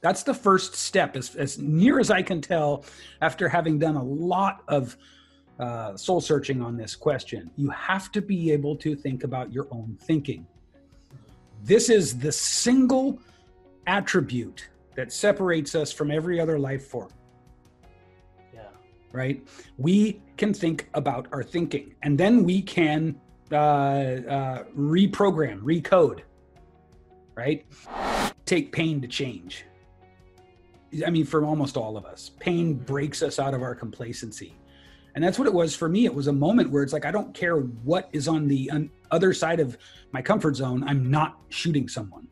That's the first step, as, as near as I can tell, after having done a lot of uh, soul searching on this question. You have to be able to think about your own thinking. This is the single attribute that separates us from every other life form. Yeah. Right? We can think about our thinking, and then we can uh, uh, reprogram, recode, right? Take pain to change. I mean, for almost all of us, pain breaks us out of our complacency. And that's what it was for me. It was a moment where it's like, I don't care what is on the other side of my comfort zone. I'm not shooting someone.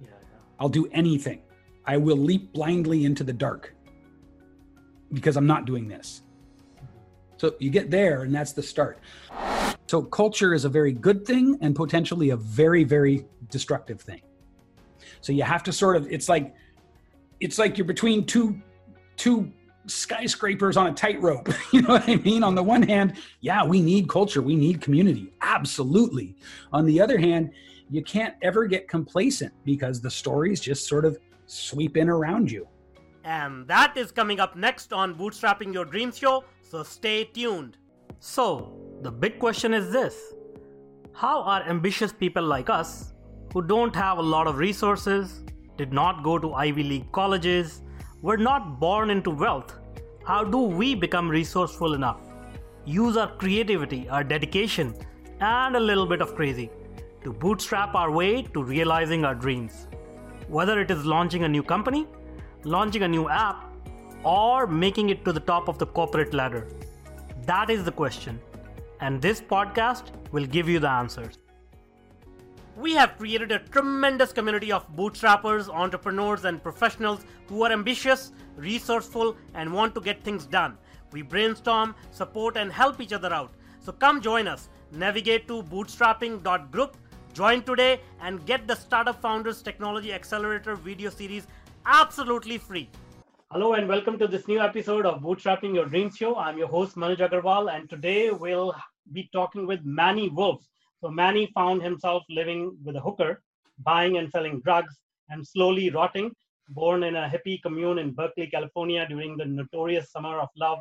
Yeah, yeah. I'll do anything. I will leap blindly into the dark because I'm not doing this. Mm-hmm. So you get there, and that's the start. So culture is a very good thing and potentially a very, very destructive thing. So you have to sort of, it's like, it's like you're between two, two skyscrapers on a tightrope. you know what I mean? On the one hand, yeah, we need culture, we need community, absolutely. On the other hand, you can't ever get complacent because the stories just sort of sweep in around you. And that is coming up next on Bootstrapping Your Dreams show, so stay tuned. So, the big question is this How are ambitious people like us, who don't have a lot of resources, did not go to Ivy League colleges, were not born into wealth, how do we become resourceful enough? Use our creativity, our dedication, and a little bit of crazy to bootstrap our way to realizing our dreams. Whether it is launching a new company, launching a new app, or making it to the top of the corporate ladder. That is the question, and this podcast will give you the answers. We have created a tremendous community of bootstrappers, entrepreneurs, and professionals who are ambitious, resourceful, and want to get things done. We brainstorm, support, and help each other out. So come join us. Navigate to bootstrapping.group, join today, and get the Startup Founders Technology Accelerator video series absolutely free. Hello and welcome to this new episode of Bootstrapping Your Dreams Show. I'm your host Manoj Agarwal, and today we'll be talking with Manny Wolf. So Manny found himself living with a hooker, buying and selling drugs, and slowly rotting. Born in a hippie commune in Berkeley, California during the notorious Summer of Love,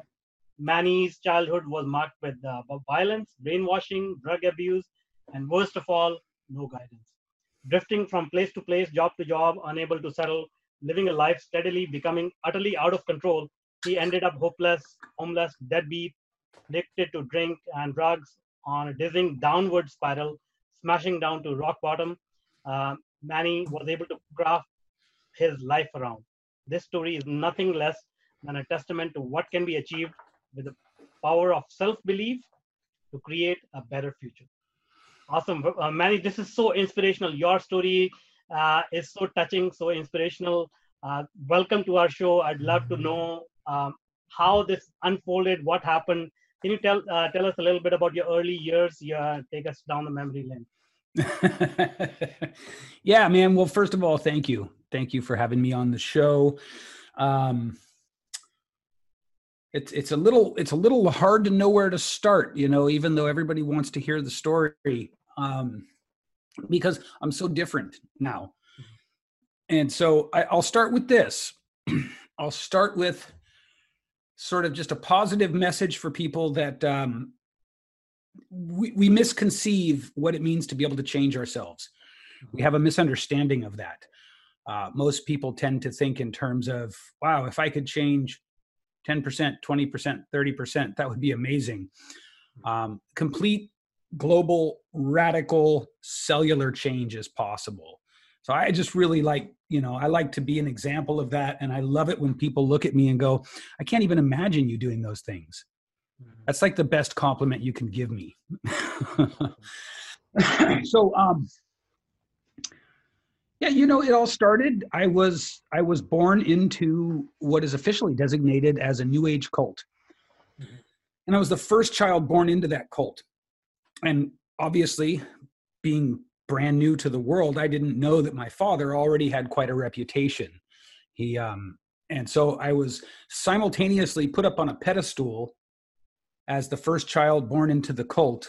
Manny's childhood was marked with uh, violence, brainwashing, drug abuse, and worst of all, no guidance. Drifting from place to place, job to job, unable to settle, living a life steadily becoming utterly out of control, he ended up hopeless, homeless, deadbeat, addicted to drink and drugs, on a dizzying downward spiral, smashing down to rock bottom. Uh, Manny was able to craft his life around. This story is nothing less than a testament to what can be achieved with the power of self belief to create a better future. Awesome. Uh, Manny, this is so inspirational. Your story uh, is so touching, so inspirational. Uh, welcome to our show. I'd love to know um, how this unfolded, what happened, can you tell uh, tell us a little bit about your early years? Yeah, take us down the memory lane. yeah, man. Well, first of all, thank you, thank you for having me on the show. Um, it's it's a little it's a little hard to know where to start, you know, even though everybody wants to hear the story, um, because I'm so different now. And so I, I'll start with this. I'll start with sort of just a positive message for people that um, we, we misconceive what it means to be able to change ourselves. We have a misunderstanding of that. Uh, most people tend to think in terms of, wow, if I could change 10%, 20%, 30%, that would be amazing. Um, complete global, radical cellular change is possible. So I just really like, you know, I like to be an example of that. And I love it when people look at me and go, I can't even imagine you doing those things. Mm-hmm. That's like the best compliment you can give me. so, um, yeah, you know, it all started. I was I was born into what is officially designated as a New Age cult, mm-hmm. and I was the first child born into that cult. And obviously, being brand new to the world, I didn't know that my father already had quite a reputation. He um, and so I was simultaneously put up on a pedestal as the first child born into the cult,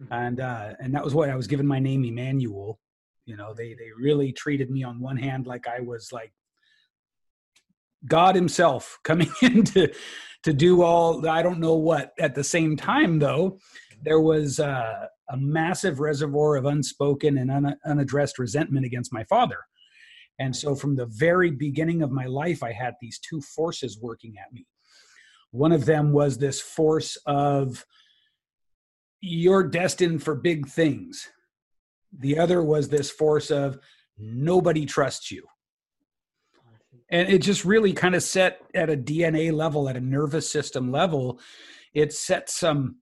mm-hmm. and uh, and that was why I was given my name Emmanuel. You know, they they really treated me on one hand like I was like God Himself coming in to to do all I don't know what. At the same time, though, there was uh, a massive reservoir of unspoken and un- unaddressed resentment against my father. And so, from the very beginning of my life, I had these two forces working at me. One of them was this force of, you're destined for big things. The other was this force of, nobody trusts you. And it just really kind of set at a DNA level, at a nervous system level, it set some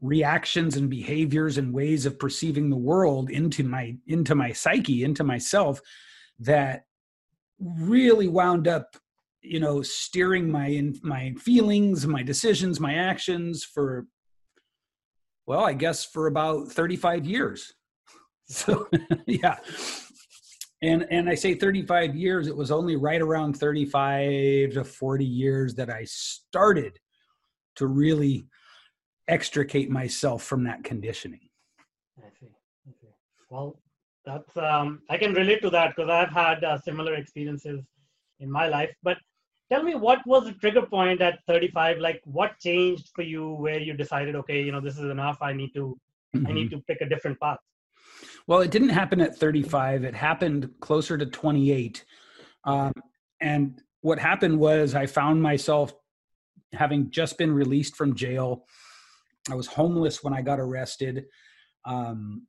reactions and behaviors and ways of perceiving the world into my into my psyche into myself that really wound up you know steering my in, my feelings my decisions my actions for well i guess for about 35 years. So yeah. And and i say 35 years it was only right around 35 to 40 years that i started to really extricate myself from that conditioning. I see i see. Well that's um, i can relate to that because i've had uh, similar experiences in my life but tell me what was the trigger point at 35 like what changed for you where you decided okay you know this is enough. I need to mm-hmm. i need mm-hmm. to pick a different path well it didn't happen at 35 it happened closer to 28 um, and what happened was i found myself having just been released from jail i was homeless when i got arrested um,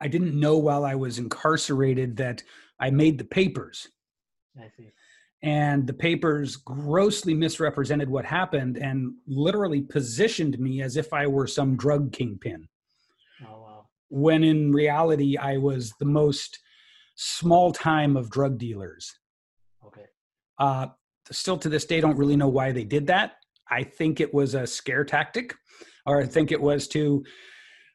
I didn't know while I was incarcerated that I made the papers. I see. And the papers grossly misrepresented what happened and literally positioned me as if I were some drug kingpin. Oh, wow. When in reality, I was the most small time of drug dealers. Okay. Uh, still to this day, don't really know why they did that. I think it was a scare tactic, or I think it was to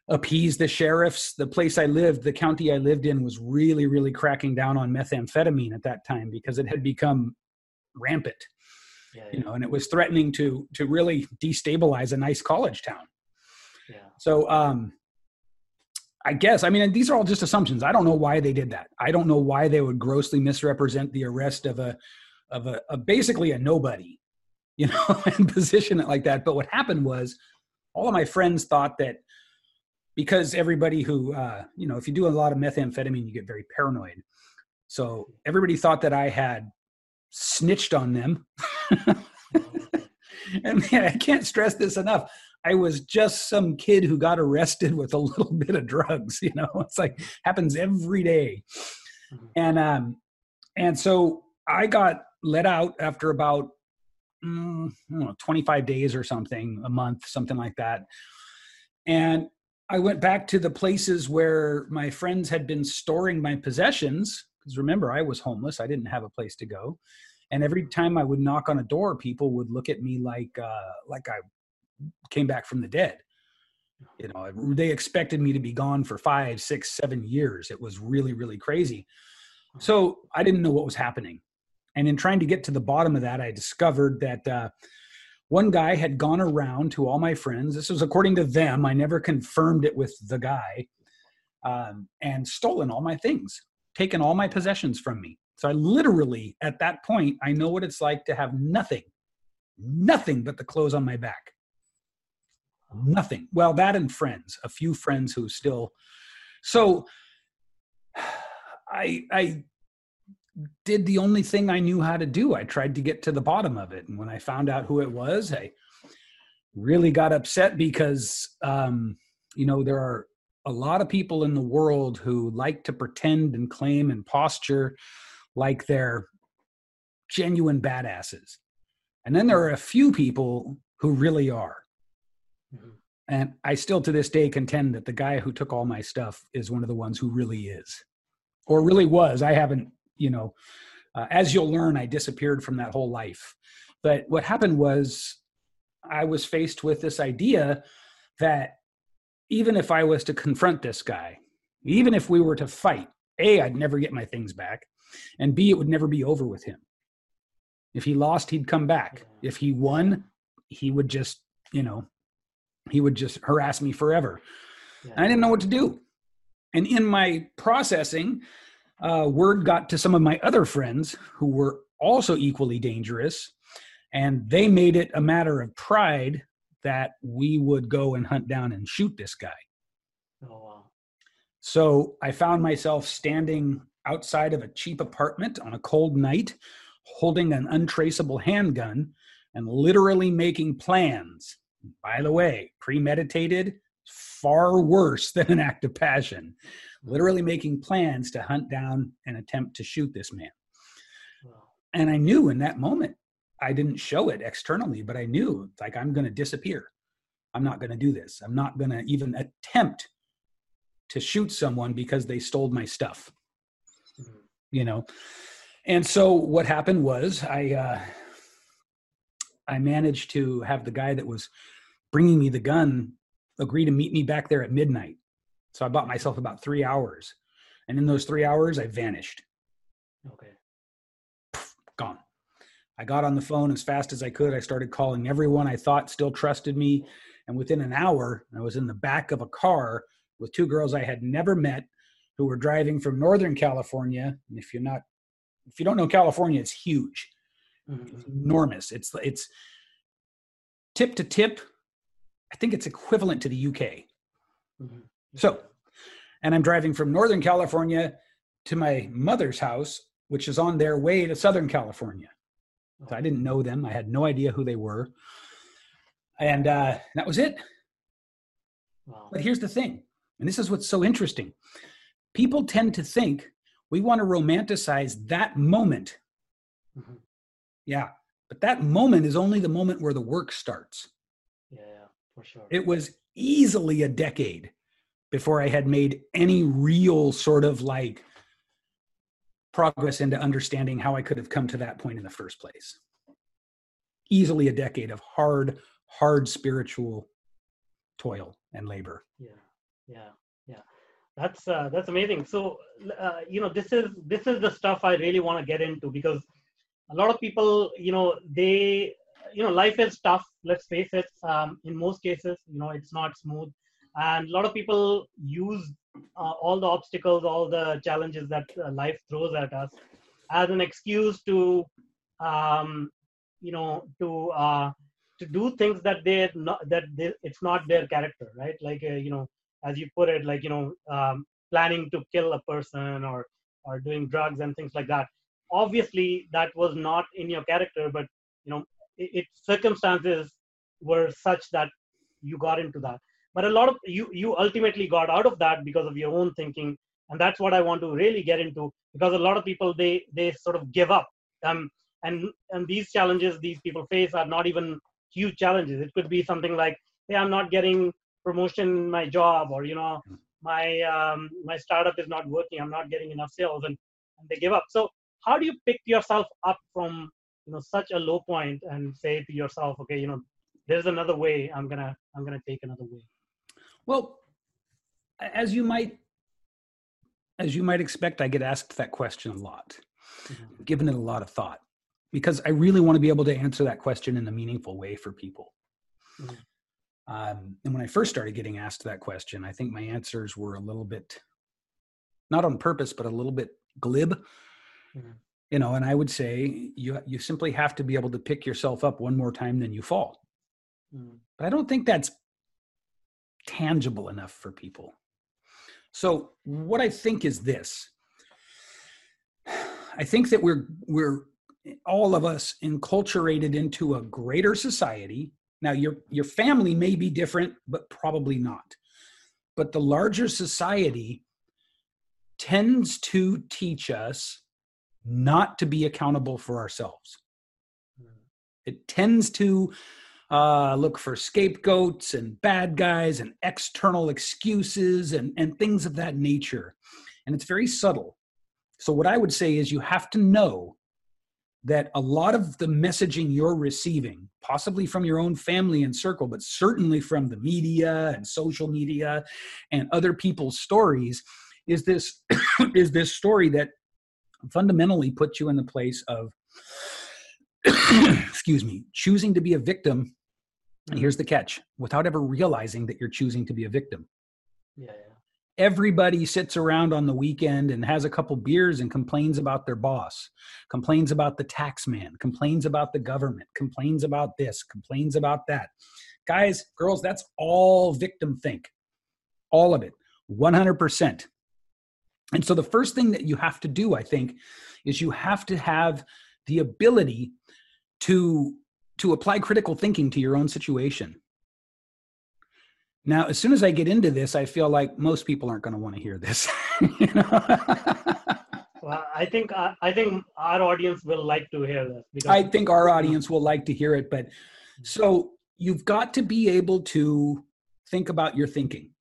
appease the sheriffs. The place I lived, the county I lived in, was really, really cracking down on methamphetamine at that time because it had become rampant. Yeah, yeah. You know, and it was threatening to to really destabilize a nice college town. Yeah. So, um, I guess I mean these are all just assumptions. I don't know why they did that. I don't know why they would grossly misrepresent the arrest of a of a, a basically a nobody, you know, and position it like that. But what happened was all of my friends thought that because everybody who uh, you know if you do a lot of methamphetamine you get very paranoid so everybody thought that i had snitched on them and man, i can't stress this enough i was just some kid who got arrested with a little bit of drugs you know it's like happens every day. Mm-hmm. and um and so i got let out after about mm, know, 25 days or something a month something like that and I went back to the places where my friends had been storing my possessions. Because remember, I was homeless, I didn't have a place to go. And every time I would knock on a door, people would look at me like uh, like I came back from the dead. You know, they expected me to be gone for five, six, seven years. It was really, really crazy. So I didn't know what was happening. And in trying to get to the bottom of that, I discovered that uh, one guy had gone around to all my friends. This was according to them. I never confirmed it with the guy, um, and stolen all my things, taken all my possessions from me. So I literally, at that point, I know what it's like to have nothing, nothing but the clothes on my back. Nothing. Well, that and friends, a few friends who still. So I I did the only thing I knew how to do. I tried to get to the bottom of it. And when I found out who it was, I really got upset because, um, you know, there are a lot of people in the world who like to pretend and claim and posture like they're genuine badasses. And then there are a few people who really are. Mm-hmm. And I still to this day contend that the guy who took all my stuff is one of the ones who really is or really was. I haven't you know, uh, as you'll learn, I disappeared from that whole life. But what happened was I was faced with this idea that even if I was to confront this guy, even if we were to fight, A, I'd never get my things back, and B, it would never be over with him. If he lost, he'd come back. If he won, he would just, you know, he would just harass me forever. Yeah. I didn't know what to do. And in my processing, uh, word got to some of my other friends who were also equally dangerous. And they made it a matter of pride that we would go and hunt down and shoot this guy. Oh, wow. So I found myself standing outside of a cheap apartment on a cold night, holding an untraceable handgun and literally making plans. By the way, premeditated, far worse than an act of passion. Literally making plans to hunt down and attempt to shoot this man. Wow. And I knew in that moment, I didn't show it externally, but I knew like I'm going to disappear. I'm not going to do this. I'm not going to even attempt to shoot someone because they stole my stuff. Mhm. You know. And so what happened was I uh I managed to have the guy that was bringing me the gun agree to meet me back there at midnight. So I bought myself about 3 hours. And in those 3 hours I vanished. Okay. gone. I got on the phone as fast as I could. I started calling everyone I thought still trusted me. And within an hour, I was in the back of a car with two girls I had never met who were driving from Northern California. And if you're not, if you don't know California, it's huge, Mhm. it's enormous. It's, it's tip to tip. I think it's equivalent to the UK. Mhm. So, and I'm driving from Northern California to my mother's house, which is on their way to Southern California. So I didn't know them. I had no idea who they were. And uh, that was it. Wow. But here's the thing, and this is what's so interesting. People tend to think we want to romanticize that moment. Mhm. Yeah. But that moment is only the moment where the work starts. Yeah, for sure. It was easily a decade before I had made any real sort of like progress into understanding how I could have come to that point in the first place. Easily a decade of hard, hard spiritual toil and labor. yeah yeah yeah that's uh, that's amazing so uh, you know this is this is the stuff i really want to get into because a lot of people you know they you know life is tough let's face it um, in most cases you know it's not smooth and a lot of people use uh, all the obstacles all the challenges that uh, life throws at us as an excuse to um, you know to uh, to do things that they're not that they, it's not their character right? Like uh, you know as you put it like you know um, planning to kill a person or or doing drugs and things like that. Obviously that was not in your character but you know it, it circumstances were such that you got into that but a lot of you you ultimately got out of that because of your own thinking. And that's what i want to really get into because a lot of people they they sort of give up. Um and and these challenges these people face are not even huge challenges. It could be something like hey i'm not getting promotion in my job or you know my um, my startup is not working. I'm not getting enough sales and, and they give up. So how do you pick yourself up from you know such a low point and say to yourself okay you know there's another way. I'm gonna i'm gonna take another way Well, as you might as you might expect, I get asked that question a lot. Mhm. given it a lot of thought because I really want to be able to answer that question in a meaningful way for people. Mhm. Um, and when I first started getting asked that question, I think my answers were a little bit, not on purpose, but a little bit glib. Mhm. You know, and I would say you you simply have to be able to pick yourself up one more time than you fall. Mm. But I don't think that's tangible enough for people. So what I think is this. I think that we're we're all of us enculturated into a greater society. Now your your family may be different, but probably not. But the larger society tends to teach us not to be accountable for ourselves. Mm. It tends to uh, look for scapegoats and bad guys and external excuses and, and things of that nature. And it's very subtle. So, what I would say is you have to know that a lot of the messaging you're receiving, possibly from your own family and circle, but certainly from the media and social media and other people's stories, is this is this story that fundamentally puts you in the place of excuse me choosing to be a victim and here's mm-hmm. the catch without ever realizing that you're choosing to be a victim yeah yeah Everybody sits around on the weekend and has a couple beers and complains about their boss, complains about the tax man, complains about the government, complains about this, complains about that. Guys, girls, that's all victim think. All of it. 100%. And so the first thing that you have to do, I think, is you have to have the ability to to apply critical thinking to your own situation. Now, as soon as I get into this, I feel like most people aren't going to want to hear this. you know? well, I think uh, I think our audience will like to hear this. Because- I think our audience will like to hear it. But so you've got to be able to think about your thinking.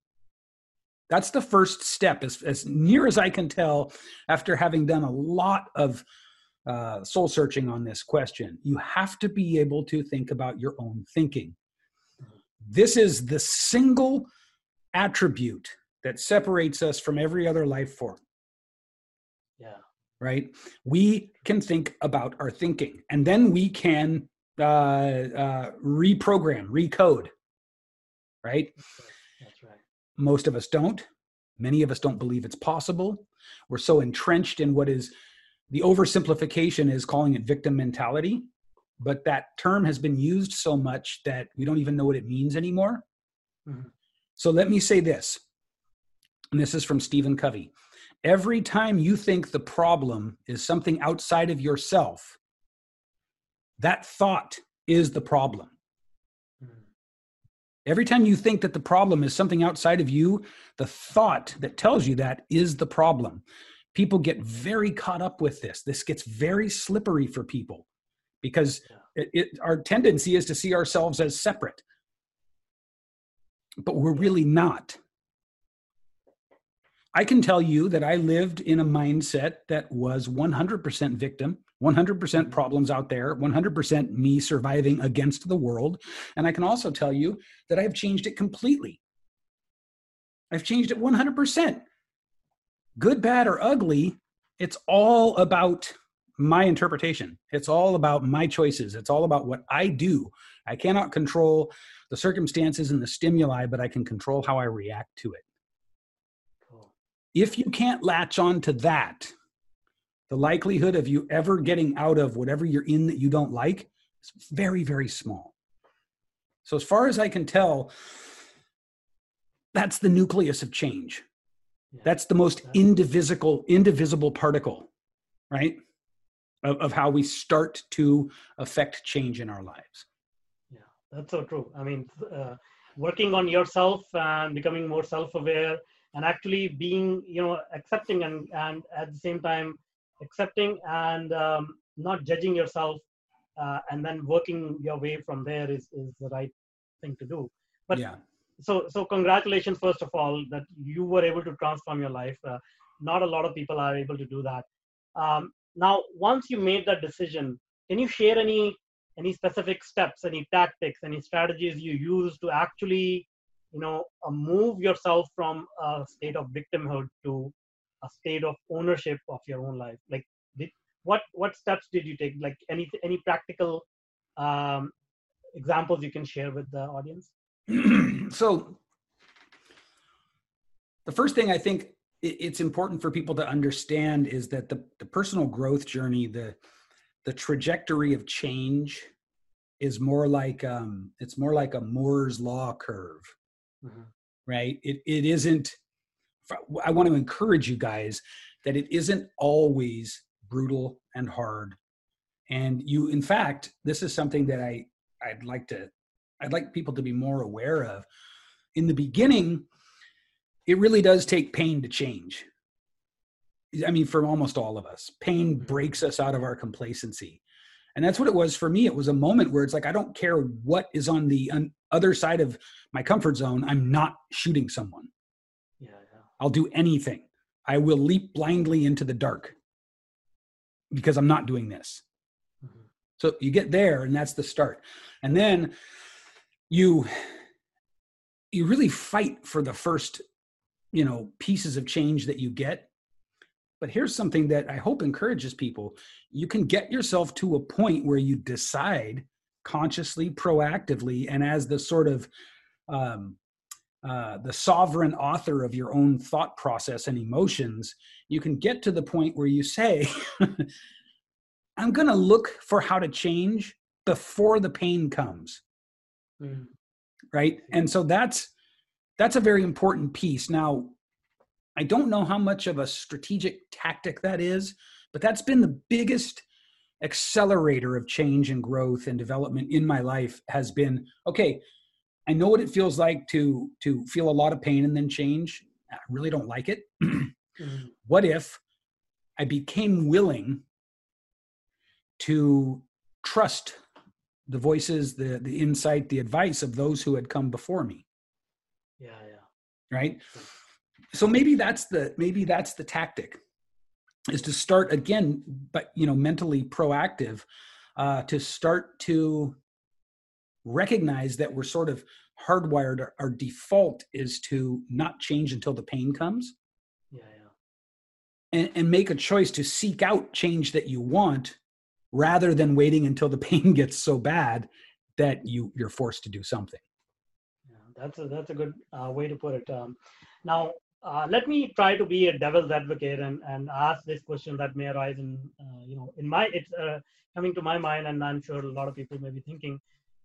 That's the first step, as, as near as I can tell, after having done a lot of uh, soul searching on this question. You have to be able to think about your own thinking. This is the single attribute that separates us from every other life form. Yeah. Right? We can think about our thinking, and then we can uh, uh, reprogram, recode. Right? That's right. Most of us don't. Many of us don't believe it's possible. We're so entrenched in what is the oversimplification is calling it victim mentality, but that term has been used so much that we don't even know what it means anymore. Mm-hmm. So let me say this, and this is from Stephen Covey. Every time you think the problem is something outside of yourself, that thought is the problem. Mm-hmm. Every time you think that the problem is something outside of you, the thought that tells you that is the problem people get very caught up with this. This gets very slippery for people because it, it, our tendency is to see ourselves as separate, but we're really not. I can tell you that I lived in a mindset that was 100% victim, 100% mm-hmm. problems out there, 100% me surviving against the world. And I can also tell you that I've changed it completely. I've changed it 100% good, bad, or ugly, it's all about my interpretation. It's all about my choices. It's all about what I do. I cannot control the circumstances and the stimuli, but I can control how I react to it. Cool. If you can't latch on to that, the likelihood of you ever getting out of whatever you're in that you don't like is very, very small. So, as far as I can tell, that's the nucleus of change. That's the most indivisible, indivisible particle, right? Of, of how we start to affect change in our lives. Yeah, that's so true. I mean, uh, working on yourself and becoming more self-aware and actually being, you know, accepting and, and at the same time accepting and um, not judging yourself uh, and then working your way from there is, is the right thing to do. But yeah so so congratulations first of all that you were able to transform your life. Uh, not a lot of people are able to do that. Um, now once you made that decision can you share any any specific steps any tactics any strategies you use to actually you know uh, move yourself from a state of victimhood to a state of ownership of your own life? Like did, what what steps did you take? Like any any practical um, examples you can share with the audience so the first thing I think it's important for people to understand is that the, the personal growth journey, the the trajectory of change is more like um, it's more like a Moore's law curve, mm-hmm. right? It it isn't. I want to encourage you guys that it isn't always brutal and hard, and you, in fact, this is something that I I'd like to I'd like people to be more aware of. In the beginning, it really does take pain to change. I mean, for almost all of us, pain mm-hmm. breaks us out of our complacency. And that's what it was for me. It was a moment where it's like, I don't care what is on the other side of my comfort zone. I'm not shooting someone. Yeah, yeah. I'll do anything. I will leap blindly into the dark because I'm not doing this. Mm-hmm. So you get there, and that's the start. And then you you really fight for the first you know pieces of change that you get but here's something that i hope encourages people you can get yourself to a point where you decide consciously proactively and as the sort of um, uh, the sovereign author of your own thought process and emotions, you can get to the point where you say, I'm going to look for how to change before the pain comes. Mm. Right. And so that's that's a very important piece. Now, I don't know how much of a strategic tactic that is, but that's been the biggest accelerator of change and growth and development in my life has been okay i know what it feels like to to feel a lot of pain and then change i really don't like it mm-hmm. what if i became willing to trust the voices the the insight the advice of those who had come before me. Yeah yeah. Right? So maybe that's the maybe that's the tactic is to start again but you know mentally proactive uh, to start to recognize that we're sort of hardwired our, our, default is to not change until the pain comes. Yeah yeah. And, and make a choice to seek out change that you want rather than waiting until the pain gets so bad that you you're forced to do something. Yeah that's a that's a good uh, way to put it um, now uh, let me try to be a devil's advocate and, and ask this question that may arise in uh, you know in my it's uh, coming to my mind and i'm sure a lot of people may be thinking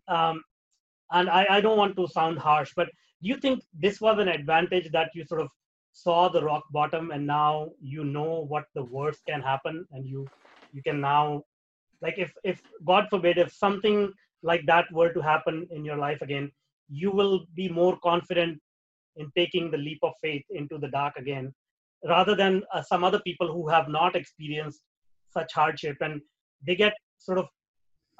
um, and I, I don't want to sound harsh but do you think this was an advantage that you sort of saw the rock bottom and now you know what the worst can happen and you you can now like if if god forbid if something like that were to happen in your life again you will be more confident in taking the leap of faith into the dark again rather than uh, some other people who have not experienced such hardship and they get sort of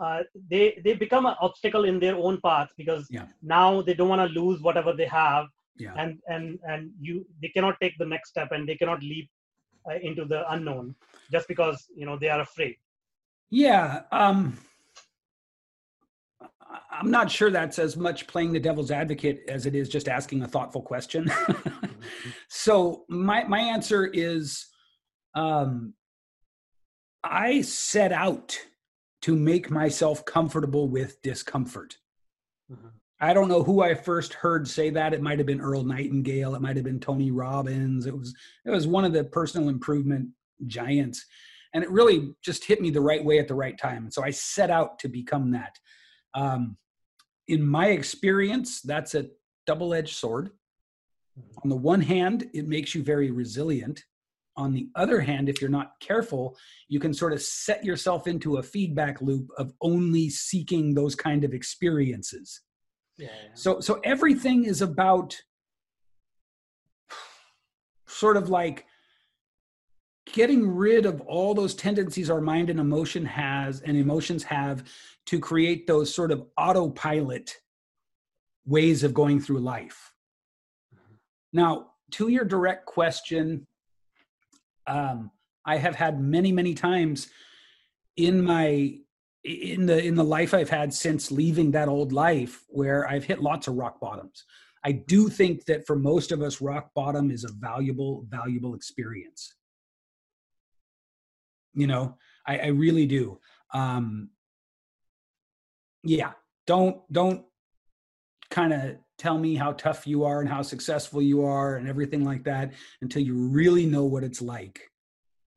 uh, they they become an obstacle in their own path because yeah. now they don't want to lose whatever they have yeah. and and and you they cannot take the next step and they cannot leap uh, into the unknown just because you know they are afraid yeah um I'm not sure that's as much playing the devil's advocate as it is just asking a thoughtful question. so my my answer is um, I set out to make myself comfortable with discomfort. Mm-hmm. I don't know who I first heard say that. It might have been Earl Nightingale. It might have been Tony Robbins. It was it was one of the personal improvement giants, and it really just hit me the right way at the right time. And so I set out to become that. Um, in my experience, that's a double edged sword. Mm-hmm. On the one hand, it makes you very resilient. On the other hand, if you're not careful, you can sort of set yourself into a feedback loop of only seeking those kind of experiences. Yeah, yeah. So so everything is about sort of like getting rid of all those tendencies our mind and emotion has and emotions have to create those sort of autopilot ways of going through life. Now, to your direct question, um, I have had many, many times in my in the in the life I've had since leaving that old life where I've hit lots of rock bottoms. I do think that for most of us, rock bottom is a valuable, valuable experience. You know, I, I really do. Um, yeah don't don't kind of tell me how tough you are and how successful you are and everything like that until you really know what it's like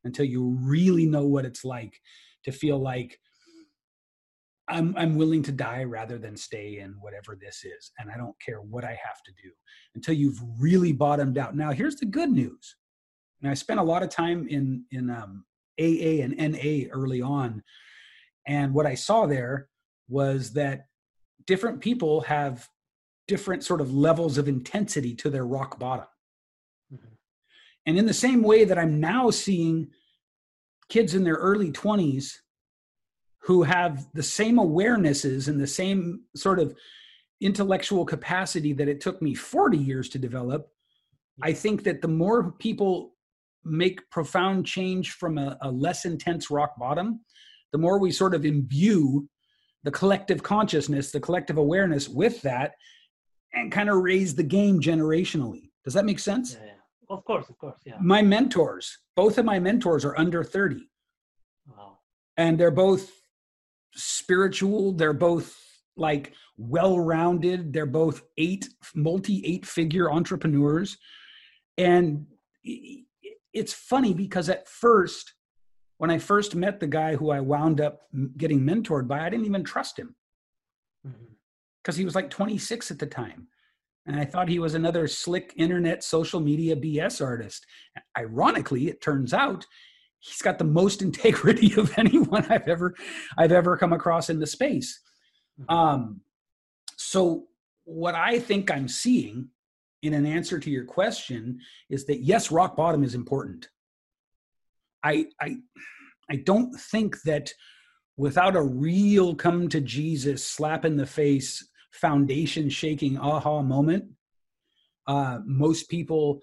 until you really know what it's like to feel like I'm I'm willing to die rather than stay in whatever this is and I don't care what I have to do until you've really bottomed out. Now here's the good news. And I spent a lot of time in in um, AA and NA early on and what I saw there was that different people have different sort of levels of intensity to their rock bottom. Mm-hmm. And in the same way that I'm now seeing kids in their early 20s who have the same awarenesses and the same sort of intellectual capacity that it took me 40 years to develop, I think that the more people make profound change from a, a less intense rock bottom, the more we sort of imbue the collective consciousness, the collective awareness with that, and kind of raise the game generationally. Does that make sense? Yeah, yeah. Of course, of course, yeah. My mentors, both of my mentors are under 30. Wow. And they're both spiritual, they're both like well-rounded. They're both eight multi eight figure entrepreneurs, and it's funny because at first, when I first met the guy who I wound up getting mentored by, I didn't even trust him because mm-hmm. he was like 26 at the time. And I thought he was another slick internet social media BS artist. Ironically, it turns out he's got the most integrity of anyone I've ever I've ever come across in the space. Mm-hmm. Um, so what I think I'm seeing in an answer to your question is that yes, rock bottom is important. I I I don't think that without a real come to Jesus slap in the face foundation shaking aha moment, uh, most people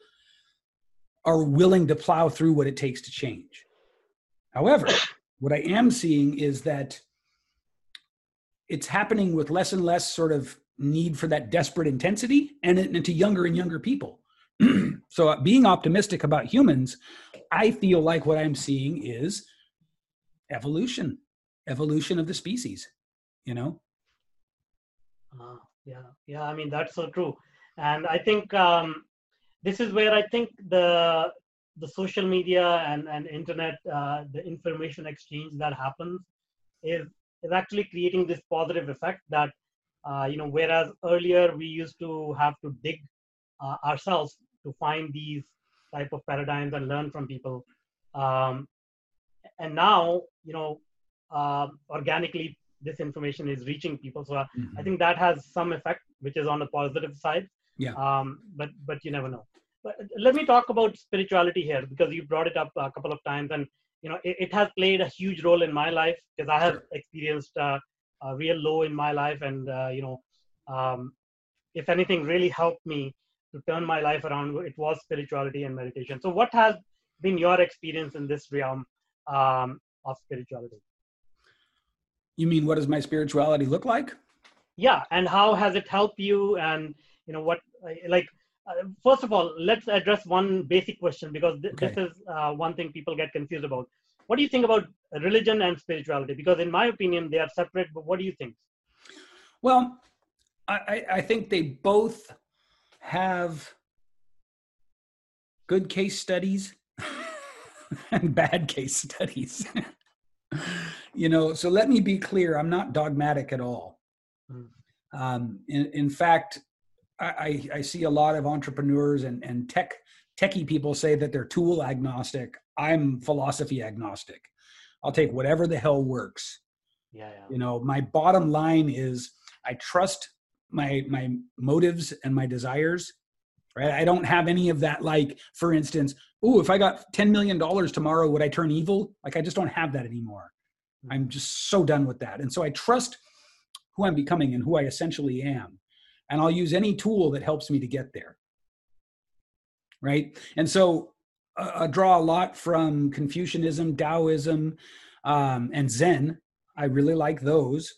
are willing to plow through what it takes to change. However, what I am seeing is that it's happening with less and less sort of need for that desperate intensity and into younger and younger people. so, uh, being optimistic about humans, I feel like what I'm seeing is evolution, evolution of the species, you know? Uh, yeah, yeah, I mean, that's so true. And I think um, this is where I think the the social media and, and internet, uh, the information exchange that happens is is actually creating this positive effect that uh, you know whereas earlier we used to have to dig uh, ourselves to find these type of paradigms and learn from people. Um, and now you know uh, organically this information is reaching people. So mm-hmm. i think that has some effect which is on the positive side. Yeah. Um, but but you never know. But let me talk about spirituality here because you brought it up a couple of times and you know it, it has played a huge role in my life because i have sure. experienced uh, a real low in my life. And uh, you know um, if anything really helped me to turn my life around it was spirituality and meditation. So what has been your experience in this realm um, of spirituality? You mean what does my spirituality look like? Yeah and how has it helped you? And you know what like uh, first of all let's address one basic question because th- okay. this is uh, one thing people get confused about what do you think about religion and spirituality? Because in my opinion they are separate but what do you think? Well i, I think they both have good case studies and bad case studies. You know so let me be clear i'm not dogmatic at all. Mm. um, in, in fact I, I see a lot of entrepreneurs and, and tech techie people say that they're tool agnostic. I'm philosophy agnostic. I'll take whatever the hell works. Yeah, yeah. You know, my bottom line is I trust my my motives and my desires. Right. I don't have any of that. Like, for instance, oh, if I got ten million dollars tomorrow, would I turn evil? Like, I just don't have that anymore. Mm-hmm. I'm just so done with that. And so I trust who I'm becoming and who I essentially am and I'll use any tool that helps me to get there. Right. And so uh, I draw a lot from Confucianism, Taoism, um, and Zen. I really like those.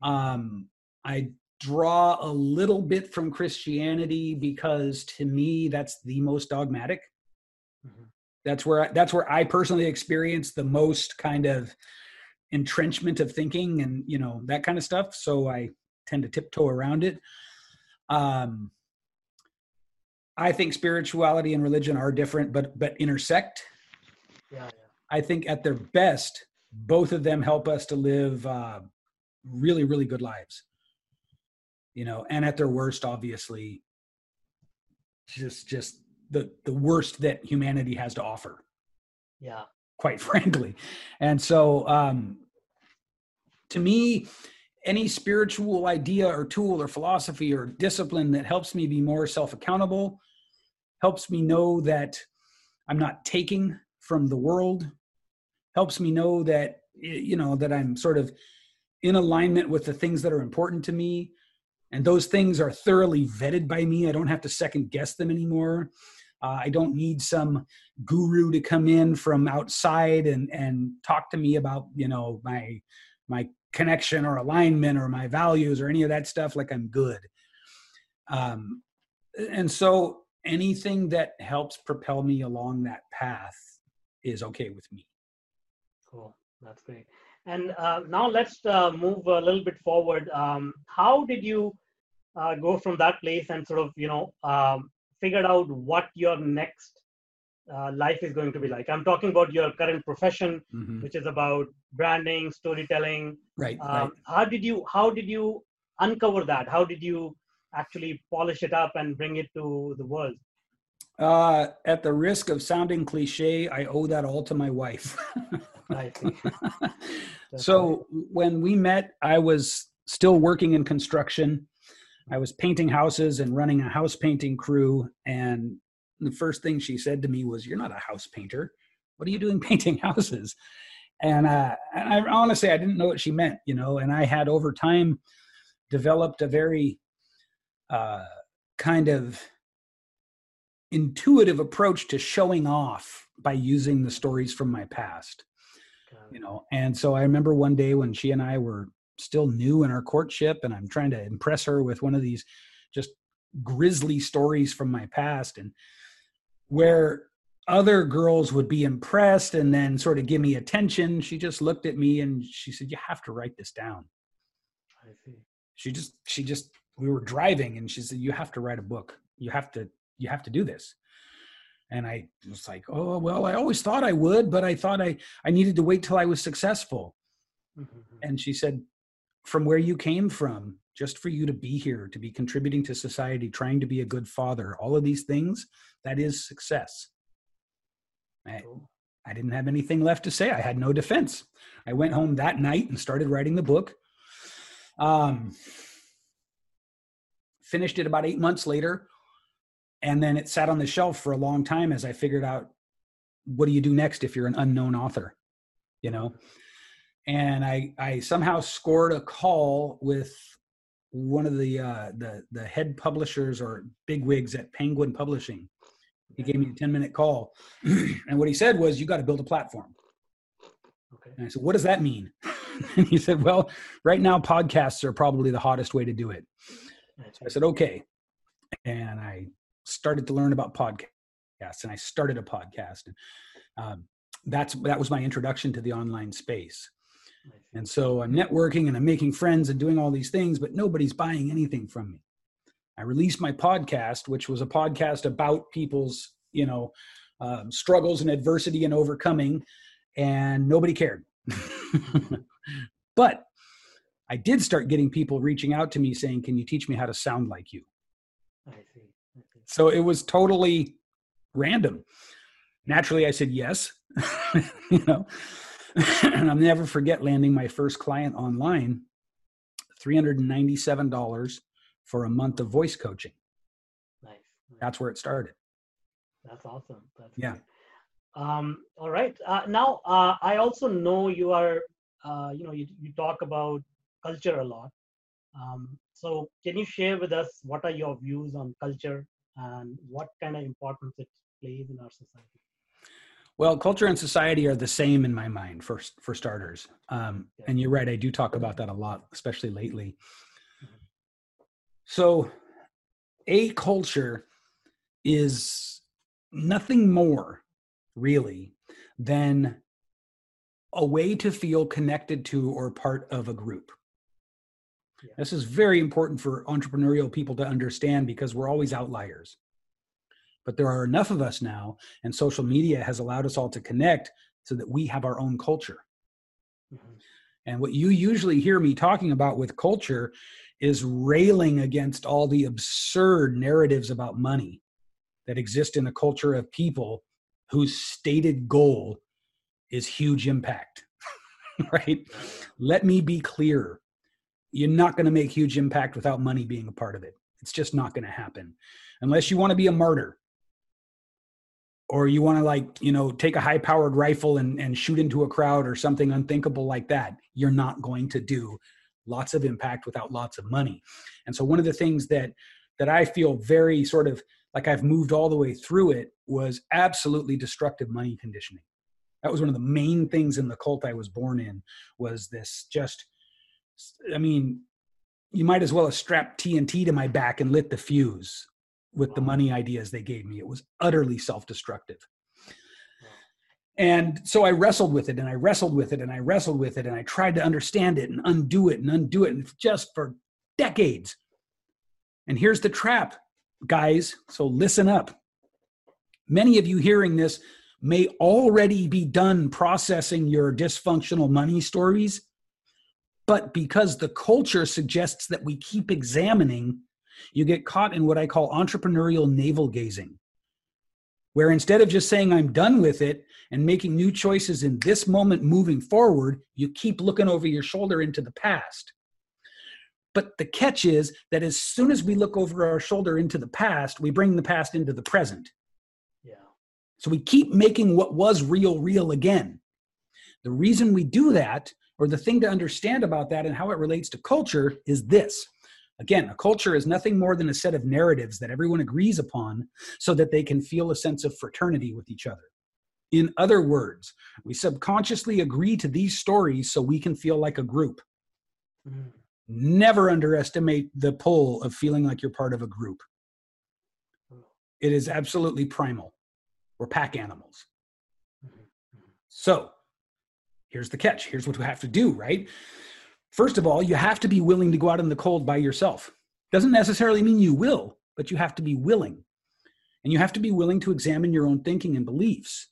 Um, I draw a little bit from Christianity because to me that's the most dogmatic. Mm-hmm. That's where I, that's where I personally experience the most kind of entrenchment of thinking and you know that kind of stuff. So I tend to tiptoe around it. Um, I think spirituality and religion are different, but but intersect. Yeah, yeah. I think at their best, both of them help us to live uh, really, really good lives. You know, and at their worst, obviously, just just the the worst that humanity has to offer. Yeah, quite frankly, and so um, to me, any spiritual idea or tool or philosophy or discipline that helps me be more self accountable, helps me know that I'm not taking from the world, helps me know that, you know, that I'm sort of in alignment with the things that are important to me. And those things are thoroughly vetted by me. I don't have to second guess them anymore. Uh, I don't need some guru to come in from outside and and talk to me about you know my my connection or alignment or my values or any of that stuff like i'm good um, and so anything that helps propel me along that path is okay with me cool That's great. And uh, now let's uh, move a little bit forward. Um, how did you uh, go from that place and sort of, you know, um, figured out what your next uh, life is going to be like? I'm talking about your current profession, mm-hmm. which is about branding, storytelling. Right, um, right. How did you How did you uncover that? How did you actually polish it up and bring it to the world? Uh, at the risk of sounding cliche, I owe that all to my wife. so when we met, I was still working in construction. I was painting houses and running a house painting crew. And the first thing she said to me was, You're not a house painter. What are you doing painting houses? And, uh, and I honestly, I didn't know what she meant, you know, and I had over time developed a very uh, kind of intuitive approach to showing off by using the stories from my past you know and so i remember one day when she and i were still new in our courtship and i'm trying to impress her with one of these just grisly stories from my past and where other girls would be impressed and then sort of give me attention she just looked at me and she said you have to write this down. I see. She just she just we were driving and she said you have to write a book. You have to you have to do this. And i was like oh well i always thought i would but i thought i i needed to wait till i was successful. Mm-hmm. and she said from where you came from just for you to be here to be contributing to society trying to be a good father all of these things that is success. I, I didn't have anything left to say. I had no defense. I went home that night and started writing the book. Um, finished it about eight months later and then it sat on the shelf for a long time as i figured out what do you do next if you're an unknown author you know? And i i somehow scored a call with one of the uh the the head publishers or big wigs at penguin publishing. He gave me a 10 minute call and what he said was you got to build a platform. Okay. And i said what does that mean? And he said well right now podcasts are probably the hottest way to do it so i said okay and i started to learn about podcasts and I started a podcast. And um, that's that was my introduction to the online space. And so I'm networking and I'm making friends and doing all these things, but nobody's buying anything from me. I released my podcast, which was a podcast about people's, you know, um, struggles and adversity and overcoming, and nobody cared. but I did start getting people reaching out to me saying, "Can you teach me how to sound like you?" I see. So it was totally random. Naturally, I said yes. you know, and I'll never forget landing my first client online, $397 for a month of voice coaching. Nice. That's where it started. That's awesome. That's yeah. Great. Um, all right. Uh, now, uh, I also know you are, uh, you know, you, you talk about culture a lot. Um, so, can you share with us what are your views on culture and what kind of importance it plays in our society? Well, culture and society are the same in my mind, for for starters. Um, yeah. And you're right, I do talk about that a lot, especially lately. Mm-hmm. So, a culture is nothing more, really, than a way to feel connected to or part of a group. Yeah. This is very important for entrepreneurial people to understand because we're always outliers. But there are enough of us now, and social media has allowed us all to connect so that we have our own culture. Mm-hmm. And what you usually hear me talking about with culture is railing against all the absurd narratives about money that exist in a culture of people whose stated goal is huge impact. right? Let me be clear you're not going to make huge impact without money being a part of it. It's just not going to happen. Unless you want to be a martyr. Or you want to like you know take a high powered rifle and, and shoot into a crowd or something unthinkable like that you're not going to do lots of impact without lots of money. And so one of the things that that i feel very sort of like i've moved all the way through it was absolutely destructive money conditioning. That was one of the main things in the cult i was born in was this just I mean, you might as well have strapped TNT to my back and lit the fuse with the money ideas they gave me. It was utterly self destructive. And so I wrestled with it and I wrestled with it and I wrestled with it and I tried to understand it and undo it and undo it and just for decades. And here's the trap, guys. So listen up. Many of you hearing this may already be done processing your dysfunctional money stories. But because the culture suggests that we keep examining, you get caught in what I call entrepreneurial navel gazing, where instead of just saying, I'm done with it and making new choices in this moment moving forward, you keep looking over your shoulder into the past. But the catch is that as soon as we look over our shoulder into the past, we bring the past into the present. Yeah. So we keep making what was real real again. The reason we do that, or the thing to understand about that and how it relates to culture, is this. Again, a culture is nothing more than a set of narratives that everyone agrees upon so that they can feel a sense of fraternity with each other. In other words, we subconsciously agree to these stories so we can feel like a group. Mm-hmm. Never underestimate the pull of feeling like you're part of a group. Oh. It is absolutely primal. We're pack animals. So here's the catch. Here's what we have to do, right? First of all, you have to be willing to go out in the cold by yourself. Doesn't necessarily mean you will, but you have to be willing. And you have to be willing to examine your own thinking and beliefs.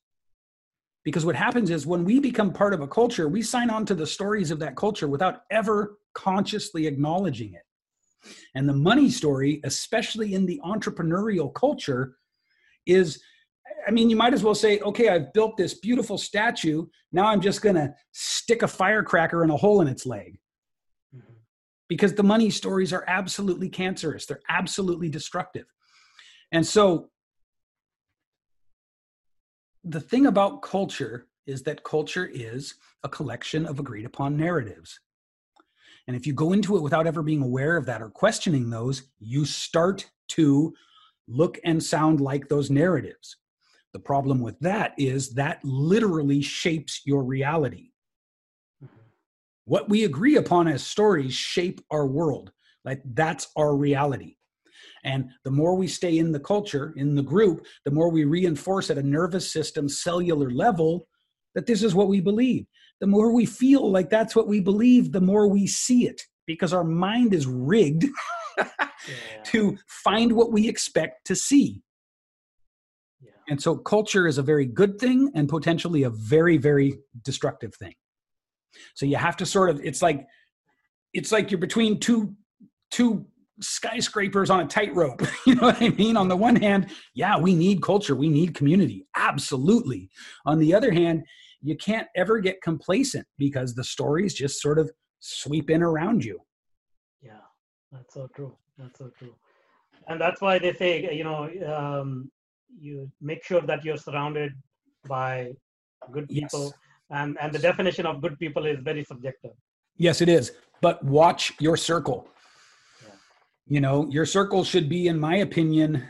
Because what happens is when we become part of a culture, we sign on to the stories of that culture without ever consciously acknowledging it. And the money story, especially in the entrepreneurial culture, is I mean, you might as well say, okay, I've built this beautiful statue. Now I'm just going to stick a firecracker in a hole in its leg. Mm-hmm. Because the money stories are absolutely cancerous, they're absolutely destructive. And so the thing about culture is that culture is a collection of agreed upon narratives. And if you go into it without ever being aware of that or questioning those, you start to look and sound like those narratives. The problem with that is that literally shapes your reality. Mm-hmm. What we agree upon as stories shape our world. Like that's our reality. And the more we stay in the culture, in the group, the more we reinforce at a nervous system, cellular level that this is what we believe. The more we feel like that's what we believe, the more we see it because our mind is rigged yeah. to find what we expect to see. And so culture is a very good thing and potentially a very, very destructive thing. So you have to sort of, it's like, it's like you're between two, two skyscrapers on a tightrope. you know what I mean? On the one hand, yeah, we need culture, we need community. Absolutely. On the other hand, you can't ever get complacent because the stories just sort of sweep in around you. Yeah, that's so true. That's so true. And that's why they say, you know, um, you make sure that you're surrounded by good people yes. and and the definition of good people is very subjective yes it is but watch your circle yeah. you know your circle should be in my opinion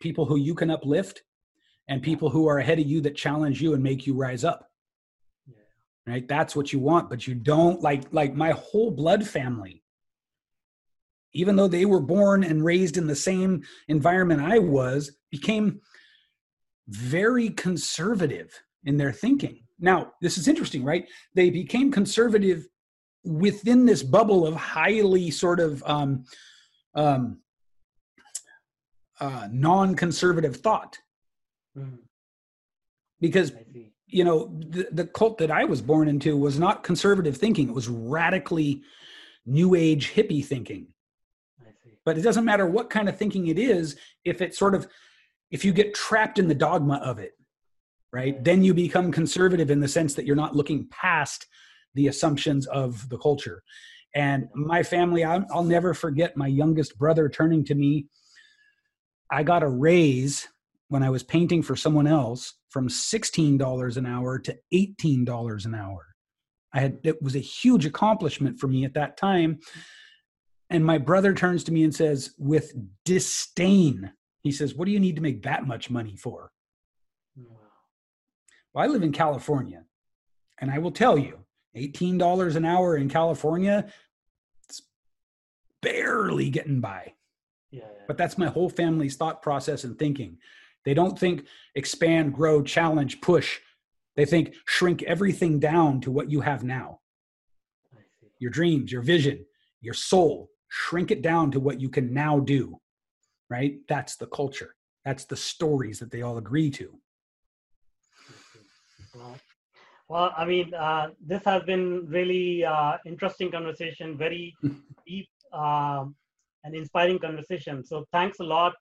people who you can uplift and people who are ahead of you that challenge you and make you rise up yeah. right that's what you want but you don't like like my whole blood family even though they were born and raised in the same environment i was became very conservative in their thinking. Now, this is interesting, right? They became conservative within this bubble of highly sort of um, um, uh, non-conservative thought, mm. because you know the, the cult that I was born into was not conservative thinking; it was radically new age hippie thinking. But it doesn't matter what kind of thinking it is if it sort of if you get trapped in the dogma of it, right, then you become conservative in the sense that you're not looking past the assumptions of the culture. And my family, I'll, I'll never forget my youngest brother turning to me. I got a raise when I was painting for someone else from $16 an hour to $18 an hour. I had it was a huge accomplishment for me at that time. And my brother turns to me and says, with disdain, he says, What do you need to make that much money for? Well, I live in California, and I will tell you, $18 an hour in California, it's barely getting by. Yeah, yeah. But that's my whole family's thought process and thinking. They don't think expand, grow, challenge, push. They think shrink everything down to what you have now. Your dreams, your vision, your soul, shrink it down to what you can now do. Right? That's the culture. That's the stories that they all agree to. Well, I mean, uh, this has been really uh, interesting conversation, very deep um, and inspiring conversation. So thanks a lot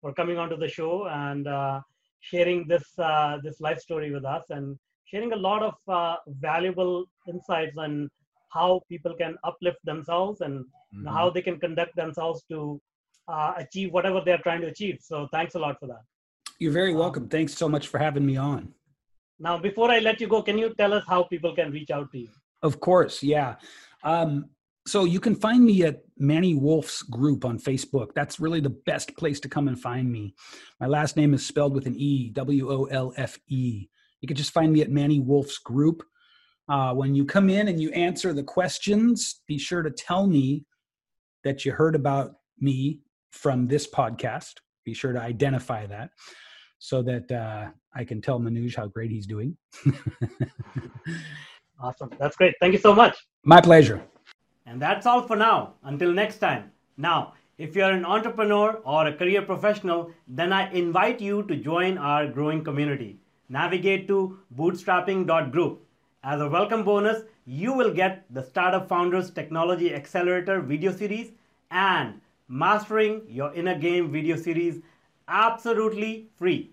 for coming onto the show and uh, sharing this uh, this life story with us and sharing a lot of uh, valuable insights on how people can uplift themselves and mm-hmm. how they can conduct themselves to uh, achieve whatever they're trying to achieve. So thanks a lot for that. You're very welcome. Thanks so much for having me on. Now, before I let you go, can you tell us how people can reach out to you? Of course, yeah. Um, so you can find me at Manny Wolfe's group on Facebook. That's really the best place to come and find me. My last name is spelled with an E, W O L F E. You can just find me at Manny Wolfe's group. Uh, when you come in and you answer the questions, be sure to tell me that you heard about me from this podcast. Be sure to identify that so that uh, I can tell Manoj how great he's doing. awesome. That's great. Thank you so much. My pleasure. And that's all for now. Until next time. Now, if you're an entrepreneur or a career professional, then I invite you to join our growing community. Navigate to bootstrapping.group. As a welcome bonus, you will get the Startup Founders Technology Accelerator video series and Mastering Your Inner Game video series absolutely free.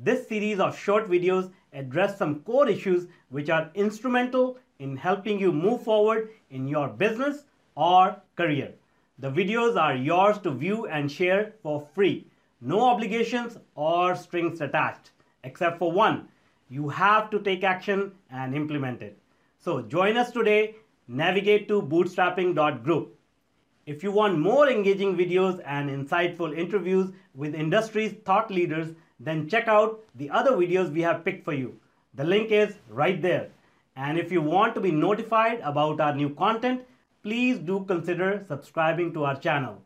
This series of short videos address some core issues which are instrumental in helping you move forward in your business or career. The videos are yours to view and share for free. No obligations or strings attached, except for one. You have to take action and implement it. So join us today. Navigate to bootstrapping.group. If you want more engaging videos and insightful interviews with industry's thought leaders, then check out the other videos we have picked for you. The link is right there. And if you want to be notified about our new content, please do consider subscribing to our channel.